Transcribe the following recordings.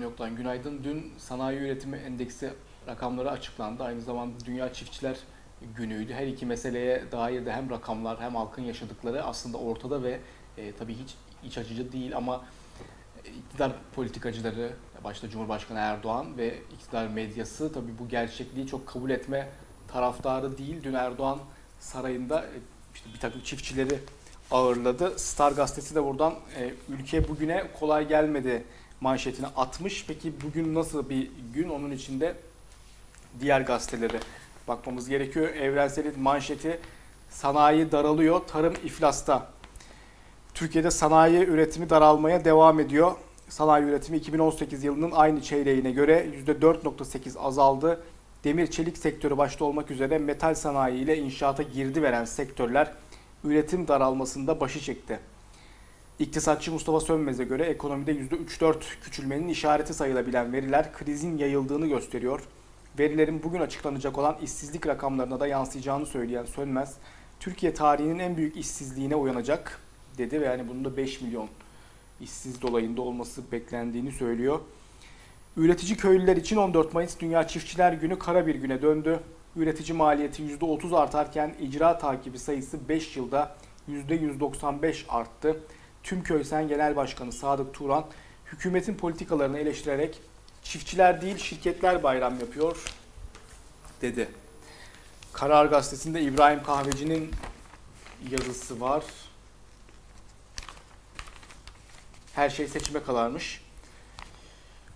New York'tan günaydın. Dün sanayi üretimi endeksi rakamları açıklandı. Aynı zamanda Dünya Çiftçiler Günü'ydü. Her iki meseleye dair de hem rakamlar hem halkın yaşadıkları aslında ortada ve e, tabii hiç iç açıcı değil ama iktidar politikacıları, başta Cumhurbaşkanı Erdoğan ve iktidar medyası tabii bu gerçekliği çok kabul etme taraftarı değil. Dün Erdoğan sarayında e, işte bir takım çiftçileri ağırladı. Star gazetesi de buradan e, ülke bugüne kolay gelmedi manşetini atmış. Peki bugün nasıl bir gün? Onun içinde diğer gazetelere bakmamız gerekiyor. Evrensel'in manşeti sanayi daralıyor, tarım iflasta. Türkiye'de sanayi üretimi daralmaya devam ediyor. Sanayi üretimi 2018 yılının aynı çeyreğine göre %4.8 azaldı. Demir çelik sektörü başta olmak üzere metal sanayi ile inşaata girdi veren sektörler üretim daralmasında başı çekti. İktisatçı Mustafa Sönmez'e göre ekonomide %3-4 küçülmenin işareti sayılabilen veriler krizin yayıldığını gösteriyor. Verilerin bugün açıklanacak olan işsizlik rakamlarına da yansıyacağını söyleyen Sönmez, Türkiye tarihinin en büyük işsizliğine uyanacak dedi ve yani bunun da 5 milyon işsiz dolayında olması beklendiğini söylüyor. Üretici köylüler için 14 Mayıs Dünya Çiftçiler Günü kara bir güne döndü. Üretici maliyeti %30 artarken icra takibi sayısı 5 yılda %195 arttı. Tüm Köysen Genel Başkanı Sadık Turan hükümetin politikalarını eleştirerek çiftçiler değil şirketler bayram yapıyor dedi. Karar Gazetesi'nde İbrahim Kahveci'nin yazısı var. Her şey seçime kalarmış.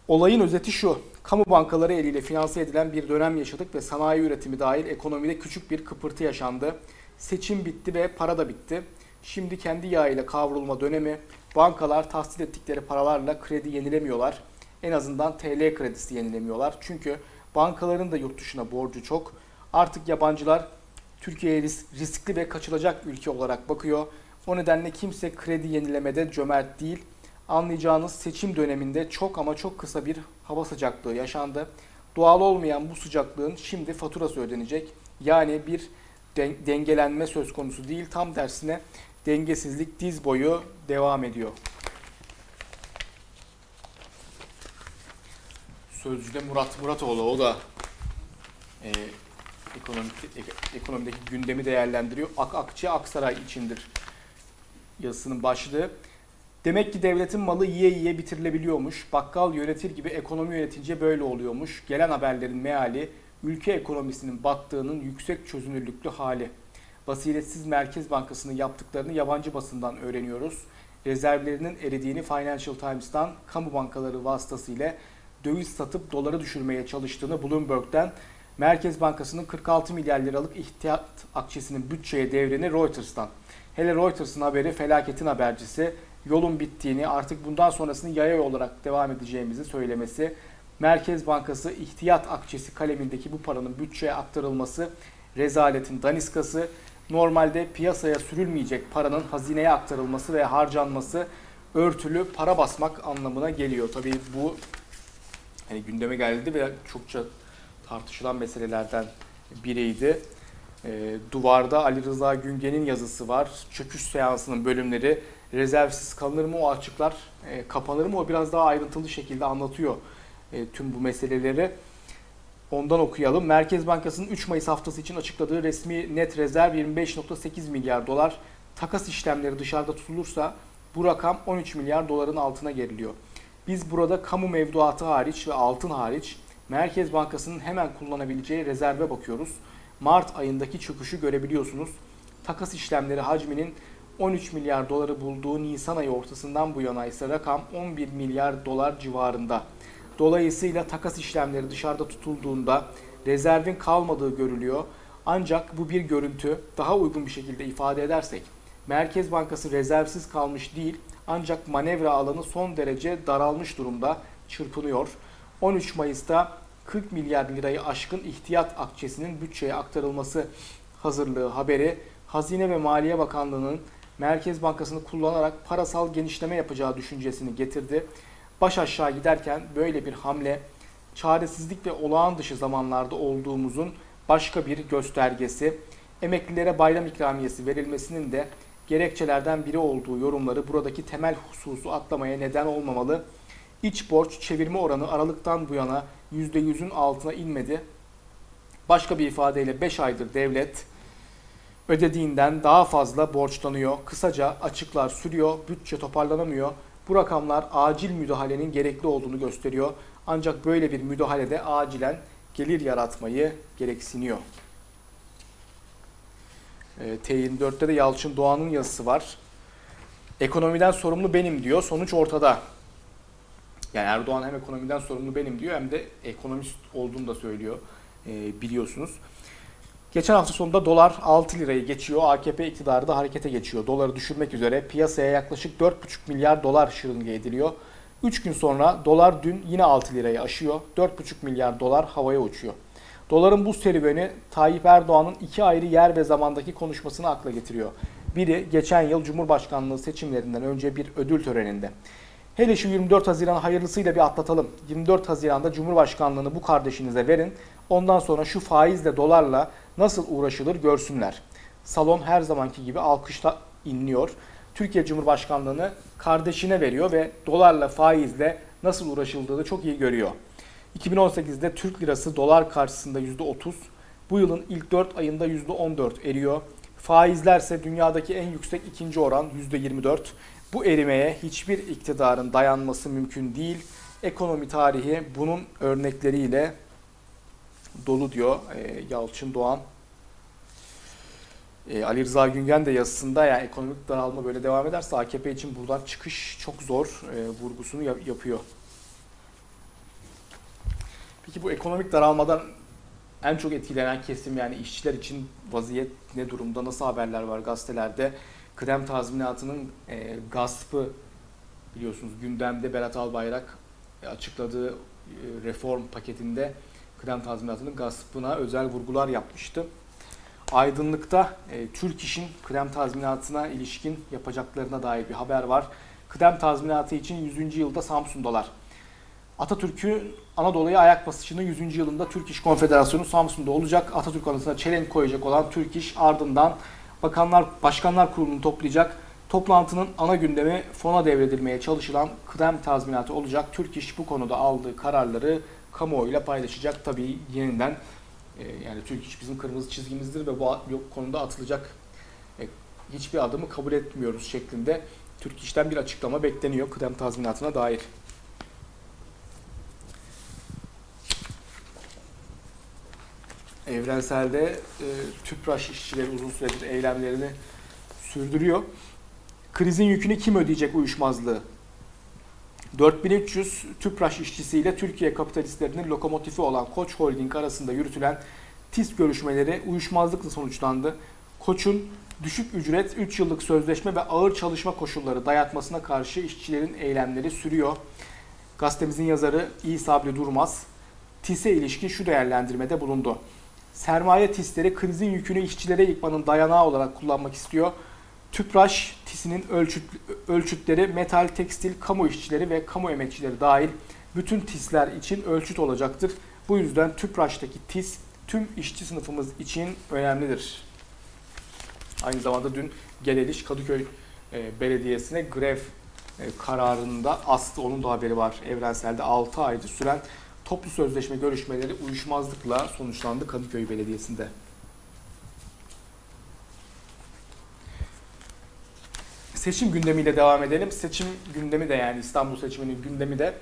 Olayın özeti şu. Kamu bankaları eliyle finanse edilen bir dönem yaşadık ve sanayi üretimi dahil ekonomide küçük bir kıpırtı yaşandı. Seçim bitti ve para da bitti. Şimdi kendi yağıyla kavrulma dönemi. Bankalar tahsil ettikleri paralarla kredi yenilemiyorlar. En azından TL kredisi yenilemiyorlar. Çünkü bankaların da yurt dışına borcu çok. Artık yabancılar Türkiye'ye riskli ve kaçılacak ülke olarak bakıyor. O nedenle kimse kredi yenilemede cömert değil. Anlayacağınız seçim döneminde çok ama çok kısa bir hava sıcaklığı yaşandı. Doğal olmayan bu sıcaklığın şimdi faturası ödenecek. Yani bir dengelenme söz konusu değil. Tam tersine dengesizlik diz boyu devam ediyor. Sözcüde Murat Muratoğlu o da e, ekonomik, ekonomideki gündemi değerlendiriyor. Ak Akçe Aksaray içindir yazısının başlığı. Demek ki devletin malı yiye yiye bitirilebiliyormuş. Bakkal yönetir gibi ekonomi yönetince böyle oluyormuş. Gelen haberlerin meali ülke ekonomisinin battığının yüksek çözünürlüklü hali. Basiretsiz Merkez Bankası'nın yaptıklarını yabancı basından öğreniyoruz. Rezervlerinin eridiğini Financial Times'tan kamu bankaları vasıtasıyla döviz satıp doları düşürmeye çalıştığını Bloomberg'den Merkez Bankası'nın 46 milyar liralık ihtiyat akçesinin bütçeye devreni Reuters'tan. Hele Reuters'ın haberi felaketin habercisi yolun bittiğini, artık bundan sonrasını yaya olarak devam edeceğimizi söylemesi, Merkez Bankası ihtiyat akçesi kalemindeki bu paranın bütçeye aktarılması rezaletin daniskası, normalde piyasaya sürülmeyecek paranın hazineye aktarılması ve harcanması örtülü para basmak anlamına geliyor. Tabii bu hani gündeme geldi ve çokça tartışılan meselelerden biriydi. E, duvarda Ali Rıza Güngen'in yazısı var. Çöküş seansının bölümleri rezervsiz kalınır mı o açıklar, e, kapanır mı o biraz daha ayrıntılı şekilde anlatıyor e, tüm bu meseleleri. Ondan okuyalım. Merkez Bankası'nın 3 Mayıs haftası için açıkladığı resmi net rezerv 25.8 milyar dolar. Takas işlemleri dışarıda tutulursa bu rakam 13 milyar doların altına geriliyor. Biz burada kamu mevduatı hariç ve altın hariç Merkez Bankası'nın hemen kullanabileceği rezerve bakıyoruz. Mart ayındaki çöküşü görebiliyorsunuz. Takas işlemleri hacminin 13 milyar doları bulduğu Nisan ayı ortasından bu yana ise rakam 11 milyar dolar civarında. Dolayısıyla takas işlemleri dışarıda tutulduğunda rezervin kalmadığı görülüyor. Ancak bu bir görüntü. Daha uygun bir şekilde ifade edersek Merkez Bankası rezervsiz kalmış değil ancak manevra alanı son derece daralmış durumda çırpınıyor. 13 Mayıs'ta 40 milyar lirayı aşkın ihtiyat akçesinin bütçeye aktarılması hazırlığı haberi Hazine ve Maliye Bakanlığı'nın Merkez Bankası'nı kullanarak parasal genişleme yapacağı düşüncesini getirdi. Baş aşağı giderken böyle bir hamle çaresizlik ve olağan dışı zamanlarda olduğumuzun başka bir göstergesi. Emeklilere bayram ikramiyesi verilmesinin de gerekçelerden biri olduğu yorumları buradaki temel hususu atlamaya neden olmamalı. İç borç çevirme oranı Aralık'tan bu yana %100'ün altına inmedi. Başka bir ifadeyle 5 aydır devlet ödediğinden daha fazla borçlanıyor. Kısaca açıklar sürüyor, bütçe toparlanamıyor. Bu rakamlar acil müdahalenin gerekli olduğunu gösteriyor. Ancak böyle bir müdahalede acilen gelir yaratmayı gereksiniyor. E, T24'te de Yalçın Doğan'ın yazısı var. Ekonomiden sorumlu benim diyor. Sonuç ortada. Yani Erdoğan hem ekonomiden sorumlu benim diyor hem de ekonomist olduğunu da söylüyor. E, biliyorsunuz. Geçen hafta sonunda dolar 6 lirayı geçiyor. AKP iktidarı da harekete geçiyor. Doları düşürmek üzere piyasaya yaklaşık 4,5 milyar dolar şırınga ediliyor. 3 gün sonra dolar dün yine 6 lirayı aşıyor. 4,5 milyar dolar havaya uçuyor. Doların bu serüveni Tayyip Erdoğan'ın iki ayrı yer ve zamandaki konuşmasını akla getiriyor. Biri geçen yıl Cumhurbaşkanlığı seçimlerinden önce bir ödül töreninde. Hele şu 24 Haziran hayırlısıyla bir atlatalım. 24 Haziran'da Cumhurbaşkanlığını bu kardeşinize verin. Ondan sonra şu faizle dolarla nasıl uğraşılır görsünler. Salon her zamanki gibi alkışla inliyor. Türkiye Cumhurbaşkanlığını kardeşine veriyor ve dolarla faizle nasıl uğraşıldığını çok iyi görüyor. 2018'de Türk lirası dolar karşısında %30, bu yılın ilk 4 ayında %14 eriyor. Faizlerse dünyadaki en yüksek ikinci oran %24. Bu erimeye hiçbir iktidarın dayanması mümkün değil. Ekonomi tarihi bunun örnekleriyle dolu diyor e, Yalçın Doğan. E, Ali Rıza Güngen de yazısında yani ekonomik daralma böyle devam ederse AKP için buradan çıkış çok zor e, vurgusunu yap- yapıyor. Peki bu ekonomik daralmadan en çok etkilenen kesim yani işçiler için vaziyet ne durumda? Nasıl haberler var gazetelerde? Kıdem tazminatının e, gaspı biliyorsunuz gündemde Berat Albayrak e, açıkladığı e, reform paketinde kıdem tazminatının gaspına özel vurgular yapmıştı. Aydınlık'ta e, Türk İş'in kıdem tazminatına ilişkin yapacaklarına dair bir haber var. Kıdem tazminatı için 100. yılda Samsun'dalar. Atatürk'ün Anadolu'ya ayak basışının 100. yılında Türk İş Konfederasyonu Samsun'da olacak. Atatürk anısına çelenk koyacak olan Türk İş ardından Bakanlar Başkanlar Kurulu'nu toplayacak. Toplantının ana gündemi fona devredilmeye çalışılan kıdem tazminatı olacak. Türk İş bu konuda aldığı kararları kamuoyuyla paylaşacak. Tabii yeniden e, yani Türk İş bizim kırmızı çizgimizdir ve bu konuda atılacak e, hiçbir adımı kabul etmiyoruz şeklinde Türk İş'ten bir açıklama bekleniyor kıdem tazminatına dair. Evrenselde e, TÜPRAŞ işçileri uzun süredir eylemlerini sürdürüyor. Krizin yükünü kim ödeyecek uyuşmazlığı? 4300 TÜPRAŞ işçisiyle Türkiye kapitalistlerinin lokomotifi olan Koç Holding arasında yürütülen TİS görüşmeleri uyuşmazlıkla sonuçlandı. Koç'un düşük ücret, 3 yıllık sözleşme ve ağır çalışma koşulları dayatmasına karşı işçilerin eylemleri sürüyor. Gazetemizin yazarı İyi Sabri Durmaz, TİS'e ilişkin şu değerlendirmede bulundu. Sermaye TİS'leri krizin yükünü işçilere yıkmanın dayanağı olarak kullanmak istiyor. Tüpraş TİS'inin ölçüt, ölçütleri metal, tekstil, kamu işçileri ve kamu emekçileri dahil bütün TİS'ler için ölçüt olacaktır. Bu yüzden Tüpraş'taki TİS tüm işçi sınıfımız için önemlidir. Aynı zamanda dün Geleliş Kadıköy e, Belediyesi'ne grev e, kararında aslı onun da haberi var. Evrenselde 6 aydır süren toplu sözleşme görüşmeleri uyuşmazlıkla sonuçlandı Kadıköy Belediyesi'nde. Seçim gündemiyle devam edelim. Seçim gündemi de yani İstanbul seçiminin gündemi de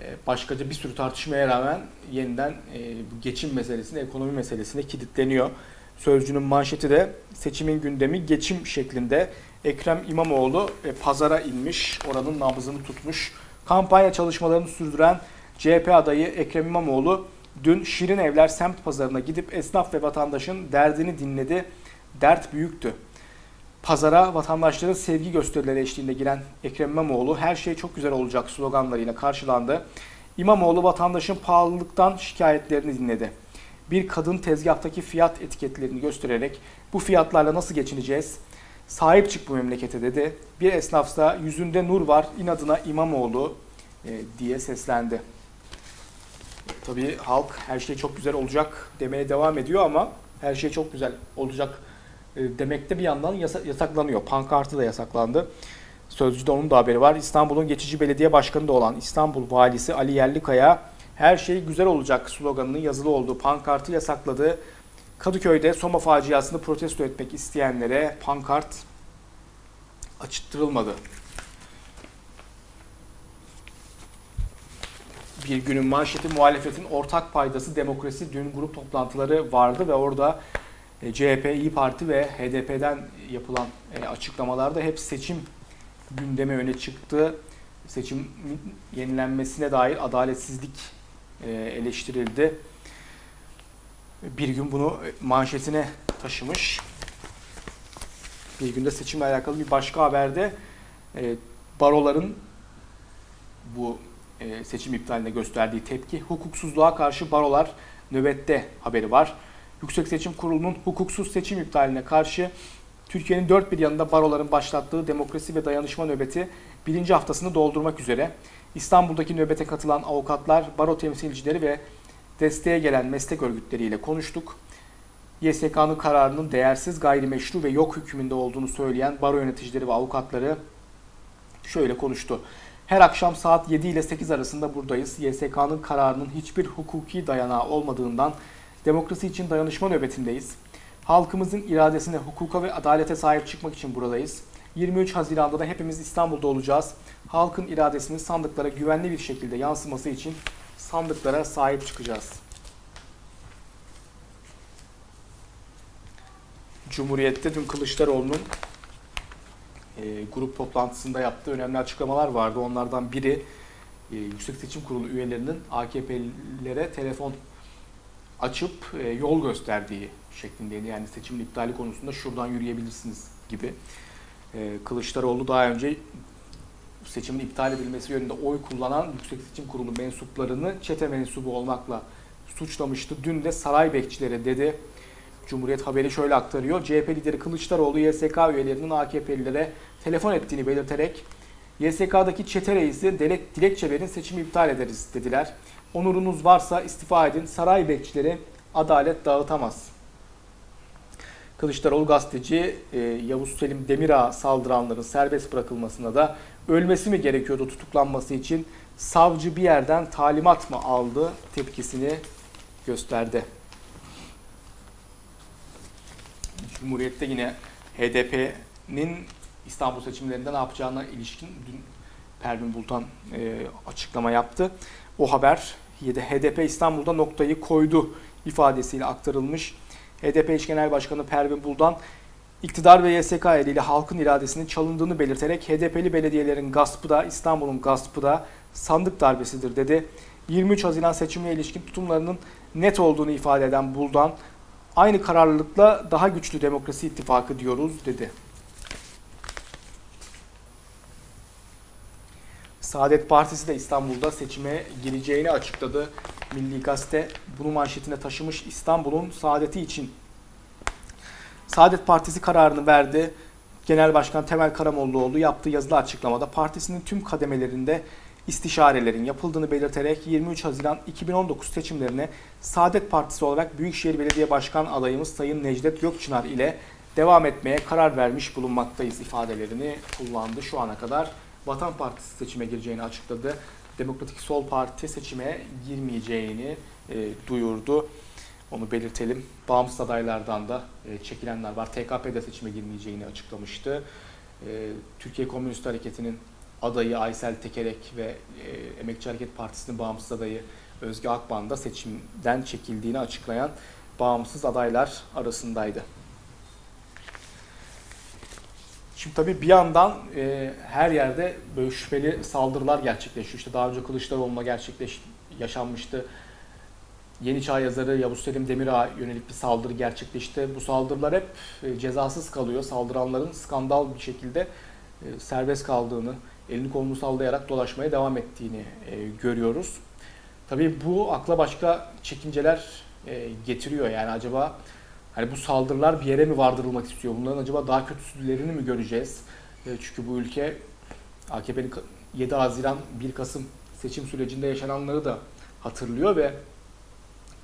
e, başkaca bir sürü tartışmaya rağmen yeniden e, geçim meselesine, ekonomi meselesine kilitleniyor. Sözcünün manşeti de seçimin gündemi geçim şeklinde. Ekrem İmamoğlu e, pazara inmiş, oranın nabzını tutmuş. Kampanya çalışmalarını sürdüren CHP adayı Ekrem İmamoğlu dün Şirin Evler semt pazarına gidip esnaf ve vatandaşın derdini dinledi. Dert büyüktü. Pazara vatandaşların sevgi gösterileri eşliğinde giren Ekrem İmamoğlu her şey çok güzel olacak sloganlarıyla karşılandı. İmamoğlu vatandaşın pahalılıktan şikayetlerini dinledi. Bir kadın tezgahtaki fiyat etiketlerini göstererek bu fiyatlarla nasıl geçineceğiz? Sahip çık bu memlekete dedi. Bir esnafsa yüzünde nur var inadına İmamoğlu e, diye seslendi. Tabii halk her şey çok güzel olacak demeye devam ediyor ama her şey çok güzel olacak e, demekte bir yandan yasaklanıyor. Pankartı da yasaklandı. Sözcü'de onun da haberi var. İstanbul'un geçici belediye başkanı da olan İstanbul Valisi Ali Yerlikaya her şey güzel olacak sloganının yazılı olduğu pankartı yasakladı. Kadıköy'de Soma faciasını protesto etmek isteyenlere pankart açıttırılmadı. Bir günün manşeti muhalefetin ortak paydası demokrasi. Dün grup toplantıları vardı ve orada e, CHP, İyi Parti ve HDP'den yapılan e, açıklamalarda hep seçim gündeme öne çıktı. Seçim yenilenmesine dair adaletsizlik e, eleştirildi. Bir gün bunu manşetine taşımış. Bir günde seçimle alakalı bir başka haberde baroların bu seçim iptaline gösterdiği tepki, hukuksuzluğa karşı barolar nöbette haberi var. Yüksek Seçim Kurulu'nun hukuksuz seçim iptaline karşı Türkiye'nin dört bir yanında baroların başlattığı demokrasi ve dayanışma nöbeti birinci haftasını doldurmak üzere. İstanbul'daki nöbete katılan avukatlar, baro temsilcileri ve desteğe gelen meslek örgütleriyle konuştuk. YSK'nın kararının değersiz, gayrimeşru ve yok hükmünde olduğunu söyleyen baro yöneticileri ve avukatları şöyle konuştu. Her akşam saat 7 ile 8 arasında buradayız. YSK'nın kararının hiçbir hukuki dayanağı olmadığından Demokrasi için dayanışma nöbetindeyiz. Halkımızın iradesine, hukuka ve adalete sahip çıkmak için buradayız. 23 Haziran'da da hepimiz İstanbul'da olacağız. Halkın iradesinin sandıklara güvenli bir şekilde yansıması için sandıklara sahip çıkacağız. Cumhuriyet'te dün Kılıçdaroğlu'nun e, grup toplantısında yaptığı önemli açıklamalar vardı. Onlardan biri e, Yüksek Seçim Kurulu üyelerinin AKP'lilere telefon açıp e, yol gösterdiği şeklindeydi. Yani seçimin iptali konusunda şuradan yürüyebilirsiniz gibi. E, Kılıçdaroğlu daha önce seçimin iptal edilmesi yönünde oy kullanan Yüksek Seçim Kurulu mensuplarını çete mensubu olmakla suçlamıştı. Dün de saray bekçileri dedi. Cumhuriyet haberi şöyle aktarıyor. CHP lideri Kılıçdaroğlu YSK üyelerinin AKP'lilere telefon ettiğini belirterek YSK'daki çete reisi dilekçe verin seçimi iptal ederiz dediler. Onurunuz varsa istifa edin. Saray bekçileri adalet dağıtamaz. Kılıçdaroğlu gazeteci e, Yavuz Selim Demirağ saldıranların serbest bırakılmasına da ölmesi mi gerekiyordu tutuklanması için savcı bir yerden talimat mı aldı tepkisini gösterdi. Cumhuriyet'te yine HDP'nin İstanbul seçimlerinde ne yapacağına ilişkin dün Pervin Bultan e, açıklama yaptı. O haber HDP İstanbul'da noktayı koydu ifadesiyle aktarılmış. HDP İş Genel Başkanı Pervin Buldan, iktidar ve YSK eliyle halkın iradesinin çalındığını belirterek HDP'li belediyelerin gaspı da İstanbul'un gaspı da sandık darbesidir dedi. 23 Haziran seçimine ilişkin tutumlarının net olduğunu ifade eden Buldan, aynı kararlılıkla daha güçlü demokrasi ittifakı diyoruz dedi. Saadet Partisi de İstanbul'da seçime gireceğini açıkladı. Milli Gazete bunu manşetine taşımış İstanbul'un saadeti için. Saadet Partisi kararını verdi. Genel Başkan Temel Karamollaoğlu yaptığı yazılı açıklamada partisinin tüm kademelerinde istişarelerin yapıldığını belirterek 23 Haziran 2019 seçimlerine Saadet Partisi olarak Büyükşehir Belediye Başkan adayımız Sayın Necdet Gökçınar ile devam etmeye karar vermiş bulunmaktayız ifadelerini kullandı şu ana kadar. Vatan Partisi seçime gireceğini açıkladı. Demokratik Sol Parti seçime girmeyeceğini e, duyurdu. Onu belirtelim. Bağımsız adaylardan da e, çekilenler var. TKP de seçime girmeyeceğini açıklamıştı. E, Türkiye Komünist Hareketi'nin adayı Aysel Tekerek ve e, Emekçi Hareket Partisi'nin bağımsız adayı Özge Akban da seçimden çekildiğini açıklayan bağımsız adaylar arasındaydı. Şimdi tabii bir yandan e, her yerde böyle şüpheli saldırılar gerçekleşiyor. İşte daha önce Kılıçdaroğlu'na gerçekleş yaşanmıştı. Yeni Çağ yazarı Yavuz Selim Demirağ'a yönelik bir saldırı gerçekleşti. Bu saldırılar hep e, cezasız kalıyor. Saldıranların skandal bir şekilde serbest kaldığını, elini kolunu sallayarak dolaşmaya devam ettiğini e, görüyoruz. Tabii bu akla başka çekinceler e, getiriyor. Yani acaba Hani bu saldırılar bir yere mi vardırılmak istiyor? Bunların acaba daha kötülerini mi göreceğiz? E, çünkü bu ülke AKP'nin 7 Haziran 1 Kasım seçim sürecinde yaşananları da hatırlıyor ve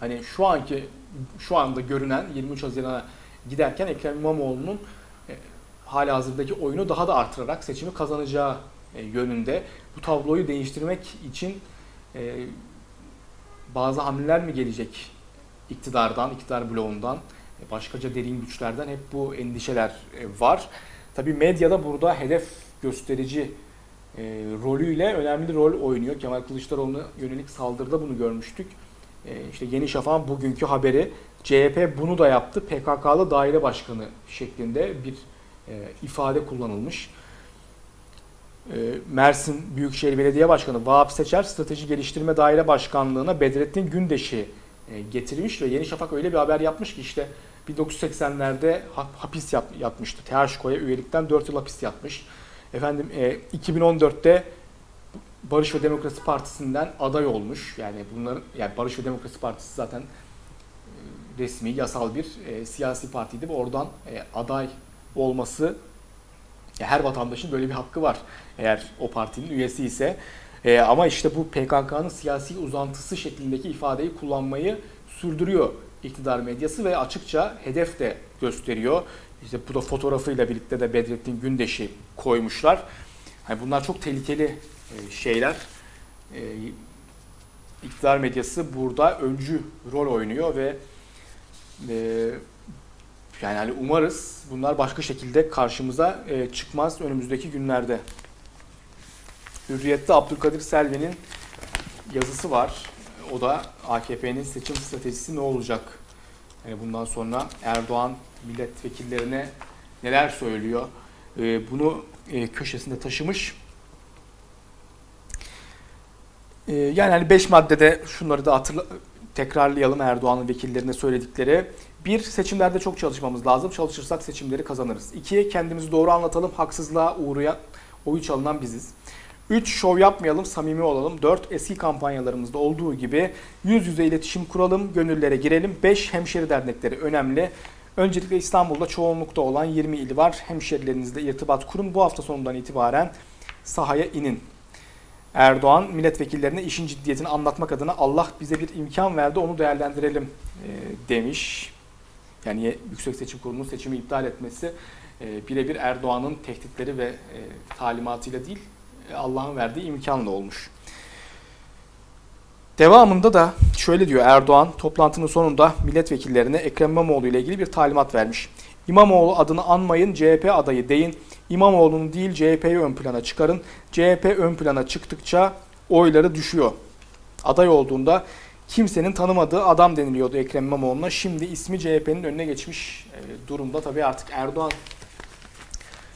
hani şu anki şu anda görünen 23 Haziran'a giderken Ekrem İmamoğlu'nun e, hala hazırdaki oyunu daha da artırarak seçimi kazanacağı e, yönünde. Bu tabloyu değiştirmek için e, bazı hamleler mi gelecek iktidardan, iktidar bloğundan, e, başkaca derin güçlerden hep bu endişeler var. Tabii medyada burada hedef gösterici e, rolüyle önemli rol oynuyor. Kemal Kılıçdaroğlu'na yönelik saldırıda bunu görmüştük. E, işte Yeni Şafak'ın bugünkü haberi CHP bunu da yaptı. PKK'lı daire başkanı şeklinde bir e, ifade kullanılmış. E, Mersin Büyükşehir Belediye Başkanı Vahap Seçer Strateji Geliştirme Daire Başkanlığı'na Bedrettin Gündeş'i e, getirmiş ve Yeni Şafak öyle bir haber yapmış ki işte 1980'lerde hapis yat, yatmıştı. THK'ya üyelikten 4 yıl hapis yatmış. Efendim e, 2014'te Barış ve Demokrasi Partisi'nden aday olmuş. Yani bunların yani Barış ve Demokrasi Partisi zaten e, resmi, yasal bir e, siyasi partiydi ve oradan e, aday olması her vatandaşın böyle bir hakkı var. Eğer o partinin üyesi ise e, ama işte bu PKK'nın siyasi uzantısı şeklindeki ifadeyi kullanmayı sürdürüyor iktidar medyası ve açıkça hedef de gösteriyor. İşte bu da fotoğrafıyla birlikte de Bedrettin Gündeş'i koymuşlar. Yani bunlar çok tehlikeli e, şeyler. E, iktidar medyası burada öncü rol oynuyor ve e, yani hani umarız bunlar başka şekilde karşımıza çıkmaz önümüzdeki günlerde. Hürriyet'te Abdülkadir Selvi'nin yazısı var. O da AKP'nin seçim stratejisi ne olacak? Yani bundan sonra Erdoğan milletvekillerine neler söylüyor? Ee, bunu e, köşesinde taşımış. Ee, yani hani 5 maddede şunları da hatırla, tekrarlayalım Erdoğan'ın vekillerine söyledikleri. Bir, seçimlerde çok çalışmamız lazım. Çalışırsak seçimleri kazanırız. İki, kendimizi doğru anlatalım. Haksızlığa uğrayan, oyu çalınan biziz. 3. Şov yapmayalım, samimi olalım. 4. Eski kampanyalarımızda olduğu gibi yüz yüze iletişim kuralım, gönüllere girelim. 5. Hemşeri dernekleri önemli. Öncelikle İstanbul'da çoğunlukta olan 20 il var. Hemşerilerinizle irtibat kurun. Bu hafta sonundan itibaren sahaya inin. Erdoğan milletvekillerine işin ciddiyetini anlatmak adına Allah bize bir imkan verdi onu değerlendirelim e, demiş. Yani Yüksek Seçim Kurulu'nun seçimi iptal etmesi e, birebir Erdoğan'ın tehditleri ve e, talimatıyla değil Allah'ın verdiği imkanla olmuş. Devamında da şöyle diyor Erdoğan toplantının sonunda milletvekillerine Ekrem İmamoğlu ile ilgili bir talimat vermiş. İmamoğlu adını anmayın CHP adayı deyin. İmamoğlu'nu değil CHP'yi ön plana çıkarın. CHP ön plana çıktıkça oyları düşüyor. Aday olduğunda kimsenin tanımadığı adam deniliyordu Ekrem İmamoğlu'na. Şimdi ismi CHP'nin önüne geçmiş e, durumda. Tabii artık Erdoğan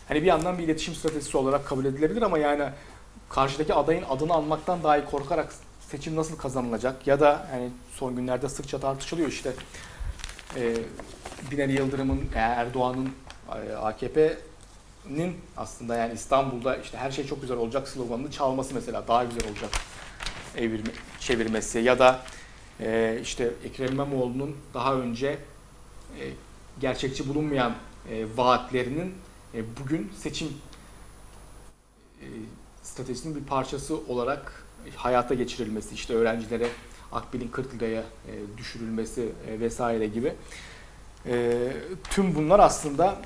hani bir yandan bir iletişim stratejisi olarak kabul edilebilir ama yani karşıdaki adayın adını almaktan dahi korkarak seçim nasıl kazanılacak ya da hani son günlerde sıkça tartışılıyor işte e, Binali Yıldırım'ın Erdoğan'ın e, AKP'nin aslında yani İstanbul'da işte her şey çok güzel olacak sloganını çalması mesela daha güzel olacak evirme, çevirmesi ya da e, işte Ekrem İmamoğlu'nun daha önce e, gerçekçi bulunmayan e, vaatlerinin e, bugün seçim e, stratejisinin bir parçası olarak hayata geçirilmesi, işte öğrencilere akbilin 40 liraya e, düşürülmesi vesaire gibi. Tüm bunlar aslında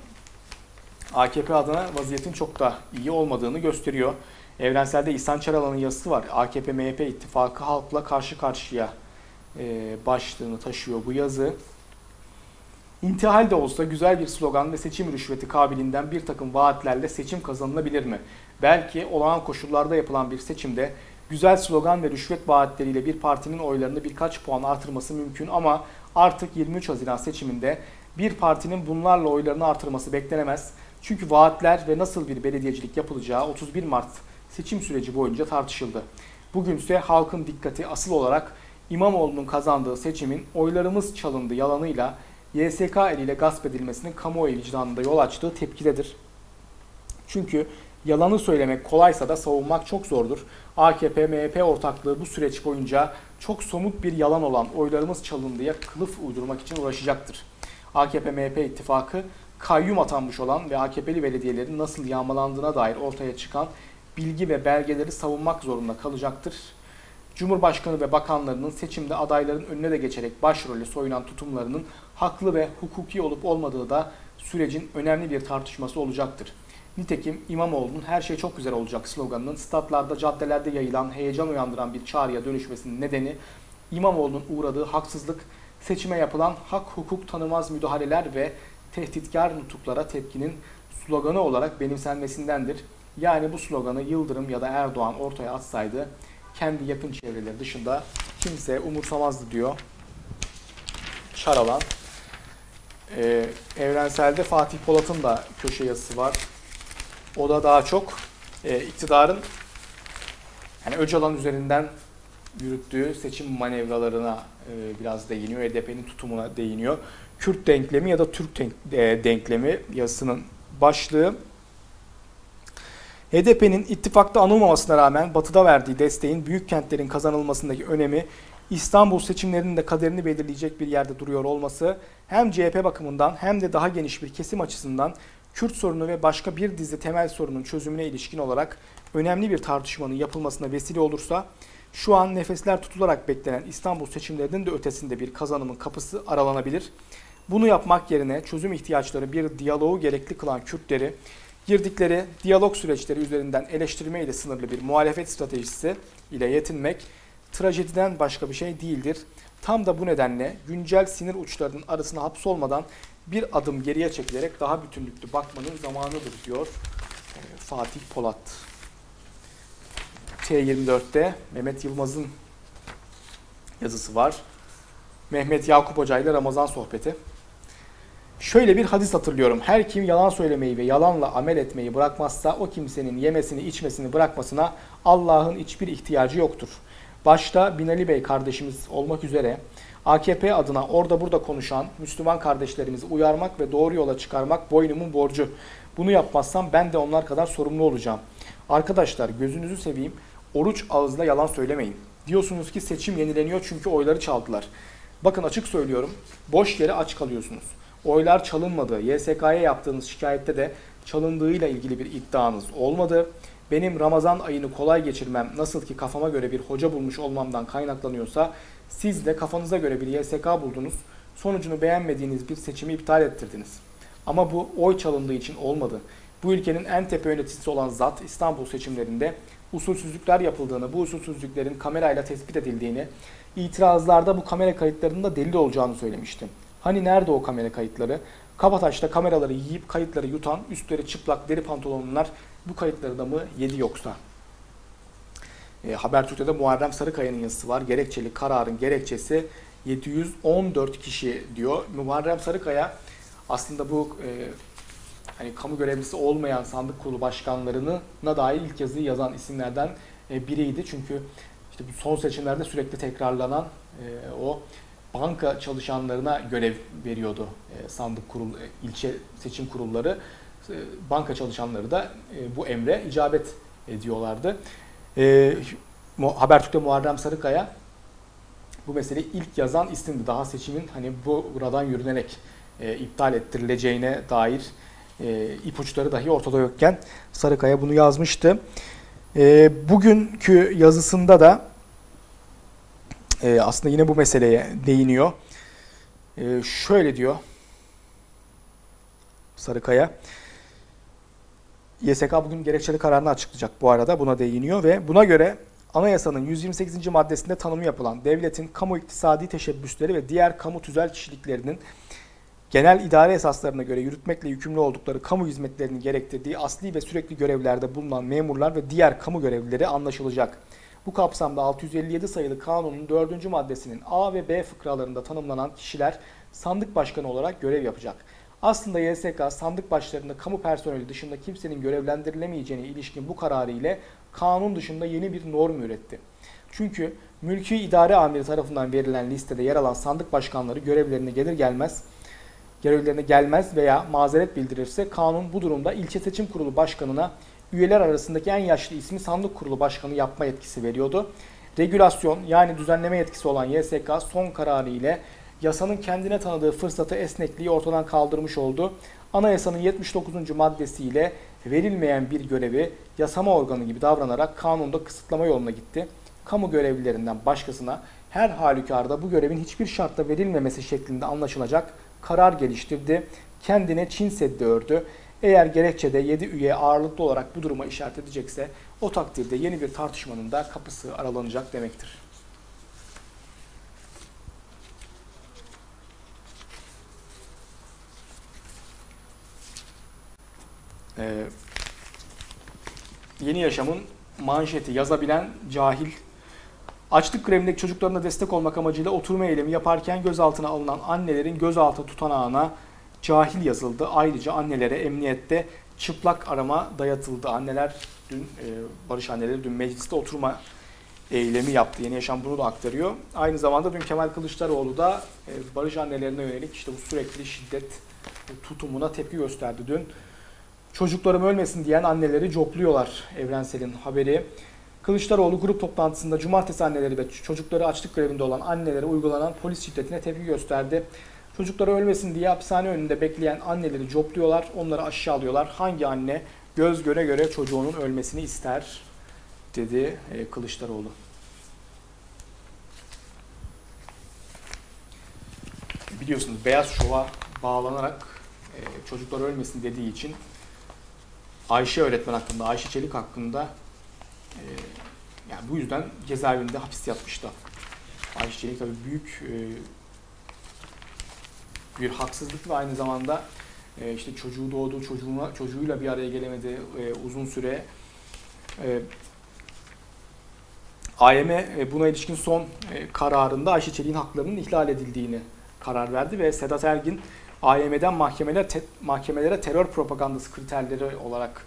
AKP adına vaziyetin çok da iyi olmadığını gösteriyor. Evrenselde İhsan Çaralan'ın yazısı var. AKP-MHP ittifakı halkla karşı karşıya başlığını taşıyor bu yazı. İntihal de olsa güzel bir slogan ve seçim rüşveti kabiliğinden bir takım vaatlerle seçim kazanılabilir mi? Belki olağan koşullarda yapılan bir seçimde güzel slogan ve rüşvet vaatleriyle bir partinin oylarını birkaç puan artırması mümkün ama artık 23 Haziran seçiminde bir partinin bunlarla oylarını artırması beklenemez. Çünkü vaatler ve nasıl bir belediyecilik yapılacağı 31 Mart seçim süreci boyunca tartışıldı. Bugün ise halkın dikkati asıl olarak İmamoğlu'nun kazandığı seçimin oylarımız çalındı yalanıyla YSK eliyle gasp edilmesinin kamuoyu vicdanında yol açtığı tepkidedir. Çünkü yalanı söylemek kolaysa da savunmak çok zordur. AKP-MHP ortaklığı bu süreç boyunca çok somut bir yalan olan oylarımız çalındıya kılıf uydurmak için uğraşacaktır. AKP-MHP ittifakı kayyum atanmış olan ve AKP'li belediyelerin nasıl yağmalandığına dair ortaya çıkan bilgi ve belgeleri savunmak zorunda kalacaktır Cumhurbaşkanı ve bakanlarının seçimde adayların önüne de geçerek başrolü soyunan tutumlarının haklı ve hukuki olup olmadığı da sürecin önemli bir tartışması olacaktır. Nitekim İmamoğlu'nun her şey çok güzel olacak sloganının statlarda, caddelerde yayılan, heyecan uyandıran bir çağrıya dönüşmesinin nedeni İmamoğlu'nun uğradığı haksızlık, seçime yapılan hak hukuk tanımaz müdahaleler ve tehditkar nutuklara tepkinin sloganı olarak benimsenmesindendir. Yani bu sloganı Yıldırım ya da Erdoğan ortaya atsaydı kendi yakın çevreleri dışında kimse umursamazdı diyor Şaralan. Ee, Evrensel'de Fatih Polat'ın da köşe yazısı var. O da daha çok e, iktidarın yani Öcalan üzerinden yürüttüğü seçim manevralarına e, biraz değiniyor. HDP'nin tutumuna değiniyor. Kürt denklemi ya da Türk e, denklemi yazısının başlığı. HDP'nin ittifakta anılmamasına rağmen batıda verdiği desteğin büyük kentlerin kazanılmasındaki önemi İstanbul seçimlerinin de kaderini belirleyecek bir yerde duruyor olması hem CHP bakımından hem de daha geniş bir kesim açısından Kürt sorunu ve başka bir dizi temel sorunun çözümüne ilişkin olarak önemli bir tartışmanın yapılmasına vesile olursa şu an nefesler tutularak beklenen İstanbul seçimlerinin de ötesinde bir kazanımın kapısı aralanabilir. Bunu yapmak yerine çözüm ihtiyaçları bir diyaloğu gerekli kılan Kürtleri girdikleri diyalog süreçleri üzerinden eleştirme ile sınırlı bir muhalefet stratejisi ile yetinmek trajediden başka bir şey değildir. Tam da bu nedenle güncel sinir uçlarının arasına hapsolmadan bir adım geriye çekilerek daha bütünlüklü bakmanın zamanıdır diyor e, Fatih Polat. T24'te Mehmet Yılmaz'ın yazısı var. Mehmet Yakup Hoca ile Ramazan sohbeti. Şöyle bir hadis hatırlıyorum. Her kim yalan söylemeyi ve yalanla amel etmeyi bırakmazsa o kimsenin yemesini içmesini bırakmasına Allah'ın hiçbir ihtiyacı yoktur. Başta Binali Bey kardeşimiz olmak üzere AKP adına orada burada konuşan Müslüman kardeşlerimizi uyarmak ve doğru yola çıkarmak boynumun borcu. Bunu yapmazsam ben de onlar kadar sorumlu olacağım. Arkadaşlar gözünüzü seveyim oruç ağızla yalan söylemeyin. Diyorsunuz ki seçim yenileniyor çünkü oyları çaldılar. Bakın açık söylüyorum boş yere aç kalıyorsunuz. Oylar çalınmadı. YSK'ya yaptığınız şikayette de çalındığıyla ilgili bir iddianız olmadı. Benim Ramazan ayını kolay geçirmem nasıl ki kafama göre bir hoca bulmuş olmamdan kaynaklanıyorsa siz de kafanıza göre bir YSK buldunuz. Sonucunu beğenmediğiniz bir seçimi iptal ettirdiniz. Ama bu oy çalındığı için olmadı. Bu ülkenin en tepe yöneticisi olan zat İstanbul seçimlerinde usulsüzlükler yapıldığını, bu usulsüzlüklerin kamerayla tespit edildiğini, itirazlarda bu kamera kayıtlarının da delil olacağını söylemişti. Hani nerede o kamera kayıtları? Kabataş'ta kameraları yiyip kayıtları yutan, üstleri çıplak deri pantolonlar bu kayıtları da mı yedi yoksa? E, Habertürk'te de Muharrem Sarıkaya'nın yazısı var. Gerekçeli kararın gerekçesi 714 kişi diyor. Muharrem Sarıkaya aslında bu e, hani kamu görevlisi olmayan sandık kurulu başkanlarına dair ilk yazıyı yazan isimlerden e, biriydi. Çünkü işte bu son seçimlerde sürekli tekrarlanan e, o banka çalışanlarına görev veriyordu e, sandık kurul e, ilçe seçim kurulları. E, banka çalışanları da bu emre icabet ediyorlardı. Habertürk'te Muharrem Sarıkaya bu meseleyi ilk yazan isimdi. Daha seçimin hani buradan yürünerek iptal ettirileceğine dair ipuçları dahi ortada yokken Sarıkaya bunu yazmıştı. Bugünkü yazısında da e, aslında yine bu meseleye değiniyor. E, şöyle diyor Sarıkaya. YSK bugün gerekçeli kararını açıklayacak bu arada buna değiniyor ve buna göre anayasanın 128. maddesinde tanımı yapılan devletin kamu iktisadi teşebbüsleri ve diğer kamu tüzel kişiliklerinin genel idare esaslarına göre yürütmekle yükümlü oldukları kamu hizmetlerini gerektirdiği asli ve sürekli görevlerde bulunan memurlar ve diğer kamu görevlileri anlaşılacak. Bu kapsamda 657 sayılı kanunun 4. maddesinin A ve B fıkralarında tanımlanan kişiler sandık başkanı olarak görev yapacak. Aslında YSK sandık başlarında kamu personeli dışında kimsenin görevlendirilemeyeceğine ilişkin bu kararı ile kanun dışında yeni bir norm üretti. Çünkü mülki idare amiri tarafından verilen listede yer alan sandık başkanları görevlerine gelir gelmez görevlerine gelmez veya mazeret bildirirse kanun bu durumda ilçe seçim kurulu başkanına üyeler arasındaki en yaşlı ismi sandık kurulu başkanı yapma yetkisi veriyordu. Regülasyon yani düzenleme yetkisi olan YSK son kararı ile yasanın kendine tanıdığı fırsatı esnekliği ortadan kaldırmış oldu. Anayasanın 79. maddesiyle verilmeyen bir görevi yasama organı gibi davranarak kanunda kısıtlama yoluna gitti. kamu görevlilerinden başkasına her halükarda bu görevin hiçbir şartla verilmemesi şeklinde anlaşılacak karar geliştirdi. Kendine Çin Seddi ördü. Eğer gerekçede 7 üye ağırlıklı olarak bu duruma işaret edecekse o takdirde yeni bir tartışmanın da kapısı aralanacak demektir. Ee, yeni yaşamın manşeti yazabilen cahil Açlık grevindeki çocuklarına destek olmak amacıyla oturma eylemi yaparken gözaltına alınan annelerin gözaltı tutanağına cahil yazıldı. Ayrıca annelere emniyette çıplak arama dayatıldı. Anneler dün, e, Barış anneleri dün mecliste oturma eylemi yaptı. Yeni Yaşam bunu da aktarıyor. Aynı zamanda dün Kemal Kılıçdaroğlu da e, Barış annelerine yönelik işte bu sürekli şiddet tutumuna tepki gösterdi dün. Çocuklarım ölmesin diyen anneleri copluyorlar Evrensel'in haberi. Kılıçdaroğlu grup toplantısında cumartesi anneleri ve çocukları açlık grevinde olan annelere uygulanan polis şiddetine tepki gösterdi. Çocukları ölmesin diye hapishane önünde bekleyen anneleri copluyorlar, onları aşağılıyorlar. Hangi anne göz göre göre çocuğunun ölmesini ister dedi e, Kılıçdaroğlu. Biliyorsunuz Beyaz Şov'a bağlanarak e, çocuklar ölmesin dediği için Ayşe öğretmen hakkında, Ayşe Çelik hakkında e, yani bu yüzden cezaevinde hapis yatmıştı. Ayşe Çelik tabii büyük bir haksızlık ve aynı zamanda e, işte çocuğu doğdu, çocuğuna, çocuğuyla bir araya gelemedi e, uzun süre. E, AYM e, buna ilişkin son e, kararında Ayşe Çelik'in haklarının ihlal edildiğini karar verdi ve Sedat Ergin AYM'den mahkemelere, te, mahkemelere terör propagandası kriterleri olarak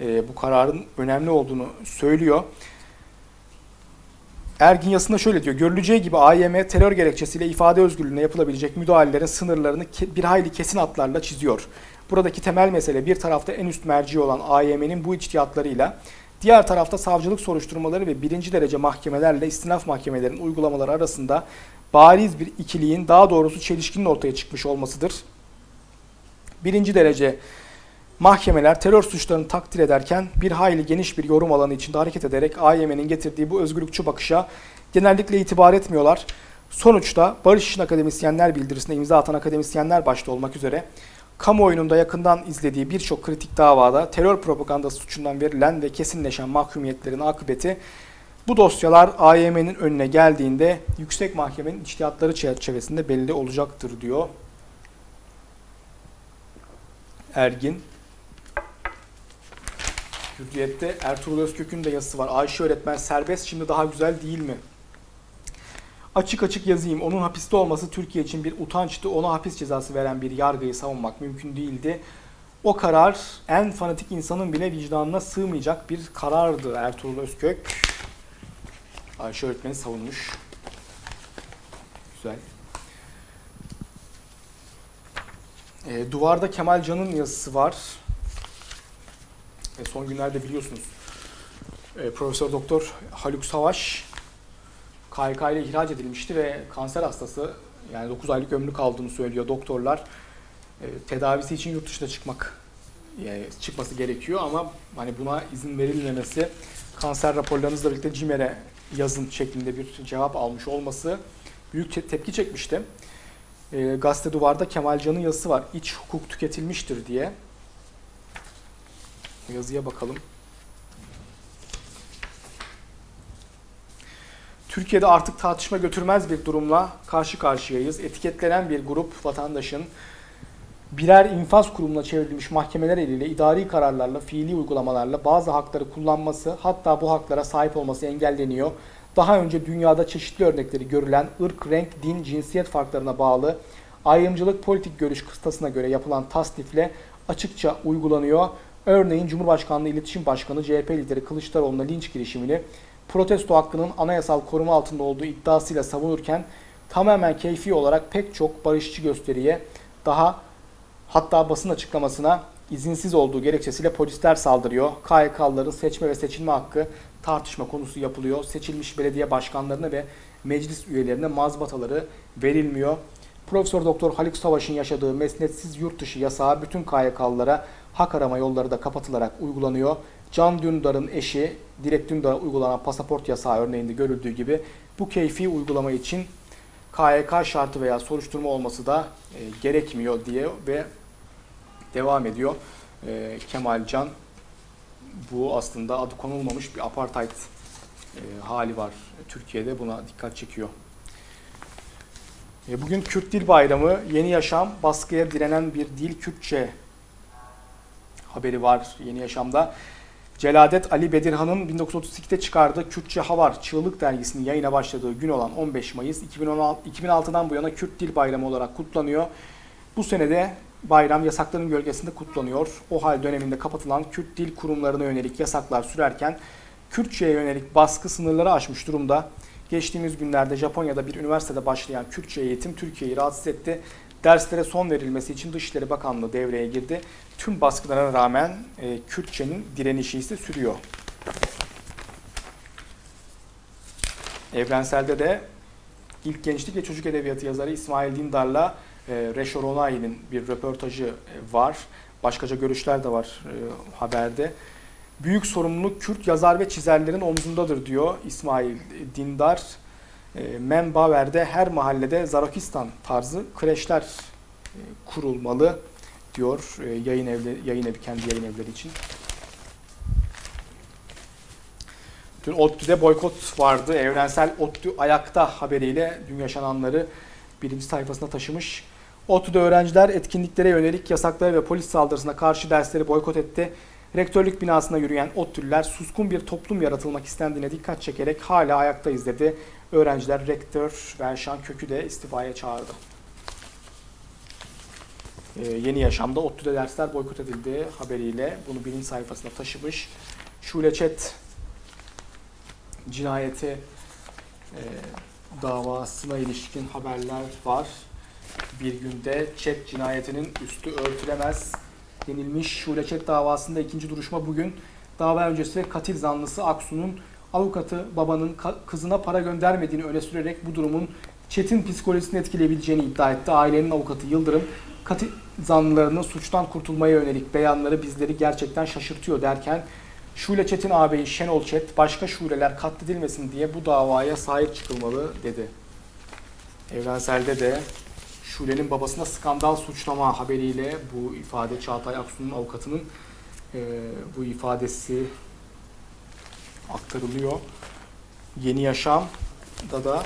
e, bu kararın önemli olduğunu söylüyor. Ergin yazısında şöyle diyor. Görüleceği gibi AYM terör gerekçesiyle ifade özgürlüğüne yapılabilecek müdahalelerin sınırlarını bir hayli kesin hatlarla çiziyor. Buradaki temel mesele bir tarafta en üst merci olan AYM'nin bu içtihatlarıyla diğer tarafta savcılık soruşturmaları ve birinci derece mahkemelerle istinaf mahkemelerin uygulamaları arasında bariz bir ikiliğin daha doğrusu çelişkinin ortaya çıkmış olmasıdır. Birinci derece Mahkemeler terör suçlarını takdir ederken bir hayli geniş bir yorum alanı içinde hareket ederek AYM'nin getirdiği bu özgürlükçü bakışa genellikle itibar etmiyorlar. Sonuçta Barış İşin Akademisyenler bildirisine imza atan akademisyenler başta olmak üzere kamuoyunun yakından izlediği birçok kritik davada terör propagandası suçundan verilen ve kesinleşen mahkumiyetlerin akıbeti bu dosyalar AYM'nin önüne geldiğinde yüksek mahkemenin içtihatları çerçevesinde belli olacaktır diyor Ergin. Hürriyet'te Ertuğrul Özkök'ün de yazısı var. Ayşe öğretmen serbest şimdi daha güzel değil mi? Açık açık yazayım. Onun hapiste olması Türkiye için bir utançtı. Ona hapis cezası veren bir yargıyı savunmak mümkün değildi. O karar en fanatik insanın bile vicdanına sığmayacak bir karardı Ertuğrul Özkök. Ayşe öğretmeni savunmuş. Güzel. E, duvarda Kemal Can'ın yazısı var. E, son günlerde biliyorsunuz e, Profesör Doktor Haluk Savaş KYK ile ihraç edilmişti ve kanser hastası yani 9 aylık ömrü kaldığını söylüyor doktorlar. E, tedavisi için yurt dışına çıkmak yani çıkması gerekiyor ama hani buna izin verilmemesi kanser raporlarınızla birlikte CİMER'e yazın şeklinde bir cevap almış olması büyük tepki çekmişti. E, gazete duvarda Kemal Can'ın yazısı var. İç hukuk tüketilmiştir diye. Yazıya bakalım. Türkiye'de artık tartışma götürmez bir durumla karşı karşıyayız. Etiketlenen bir grup vatandaşın birer infaz kurumuna çevrilmiş mahkemeler eliyle idari kararlarla, fiili uygulamalarla bazı hakları kullanması hatta bu haklara sahip olması engelleniyor. Daha önce dünyada çeşitli örnekleri görülen ırk, renk, din, cinsiyet farklarına bağlı ayrımcılık politik görüş kıstasına göre yapılan tasnifle açıkça uygulanıyor. Örneğin Cumhurbaşkanlığı İletişim Başkanı CHP lideri Kılıçdaroğlu'na linç girişimini protesto hakkının anayasal koruma altında olduğu iddiasıyla savunurken tamamen keyfi olarak pek çok barışçı gösteriye daha hatta basın açıklamasına izinsiz olduğu gerekçesiyle polisler saldırıyor. KYK'lıların seçme ve seçilme hakkı tartışma konusu yapılıyor. Seçilmiş belediye başkanlarına ve meclis üyelerine mazbataları verilmiyor. Profesör Doktor Haluk Savaş'ın yaşadığı mesnetsiz yurt dışı yasağı bütün KYK'lılara hak arama yolları da kapatılarak uygulanıyor. Can Dündar'ın eşi Dilek Dündar'a uygulanan pasaport yasağı örneğinde görüldüğü gibi bu keyfi uygulama için KYK şartı veya soruşturma olması da e, gerekmiyor diye ve devam ediyor. E, Kemal Can bu aslında adı konulmamış bir apartheid e, hali var Türkiye'de buna dikkat çekiyor. E, bugün Kürt Dil Bayramı, yeni yaşam, baskıya direnen bir dil Kürtçe haberi var Yeni Yaşam'da. Celadet Ali Bedirhan'ın 1932'de çıkardığı Kürtçe Havar Çığlık dergisinin yayına başladığı gün olan 15 Mayıs 2016, 2006'dan bu yana Kürt Dil Bayramı olarak kutlanıyor. Bu senede bayram yasakların gölgesinde kutlanıyor. O hal döneminde kapatılan Kürt dil kurumlarına yönelik yasaklar sürerken Kürtçe'ye yönelik baskı sınırları aşmış durumda. Geçtiğimiz günlerde Japonya'da bir üniversitede başlayan Kürtçe eğitim Türkiye'yi rahatsız etti. Derslere son verilmesi için Dışişleri Bakanlığı devreye girdi. Tüm baskılara rağmen e, Kürtçenin direnişi ise sürüyor. Evrenselde de ilk gençlik ve çocuk edebiyatı yazarı İsmail Dindar'la e, Reşo Ronay'ın bir röportajı e, var. Başkaca görüşler de var e, haberde. Büyük sorumluluk Kürt yazar ve çizerlerin omzundadır diyor İsmail Dindar. E, Menbaver'de her mahallede Zarakistan tarzı kreşler e, kurulmalı diyor e, yayın evleri, yayın evi kendi yayın evleri için. Dün ODTÜ'de boykot vardı. Evrensel ODTÜ ayakta haberiyle dün yaşananları birinci sayfasına taşımış. ODTÜ'de öğrenciler etkinliklere yönelik yasaklara ve polis saldırısına karşı dersleri boykot etti. Rektörlük binasına yürüyen ODTÜ'lüler suskun bir toplum yaratılmak istendiğine dikkat çekerek hala ayaktayız dedi. Öğrenciler rektör Verşan Kök'ü de istifaya çağırdı. Ee, yeni yaşamda ODTÜ'de dersler boykot edildi haberiyle bunu birinci sayfasına taşımış. Şule Çet cinayeti e, davasına ilişkin haberler var. Bir günde Çet cinayetinin üstü örtülemez denilmiş. Şule Çet davasında ikinci duruşma bugün. Dava öncesi katil zanlısı Aksu'nun avukatı babanın kızına para göndermediğini öne sürerek bu durumun Çet'in psikolojisini etkileyebileceğini iddia etti. Ailenin avukatı Yıldırım, katil zanlılarının suçtan kurtulmaya yönelik beyanları bizleri gerçekten şaşırtıyor derken Şule Çet'in ağabeyi Şenol Çet başka şuleler katledilmesin diye bu davaya sahip çıkılmalı dedi. Evrenselde de Şule'nin babasına skandal suçlama haberiyle bu ifade Çağatay Aksu'nun avukatının e, bu ifadesi aktarılıyor. Yeni Yaşam'da da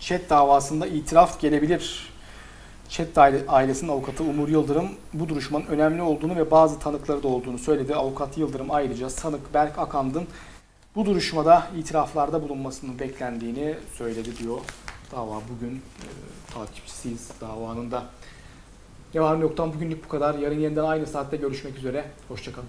Çet davasında itiraf gelebilir. Çet aile- ailesinin avukatı Umur Yıldırım bu duruşmanın önemli olduğunu ve bazı tanıkları da olduğunu söyledi. Avukat Yıldırım ayrıca sanık Berk Akand'ın bu duruşmada itiraflarda bulunmasının beklendiğini söyledi diyor. Dava bugün e, takipçisiyiz davanın da. Yarın yoktan bugünlük bu kadar. Yarın yeniden aynı saatte görüşmek üzere. Hoşçakalın.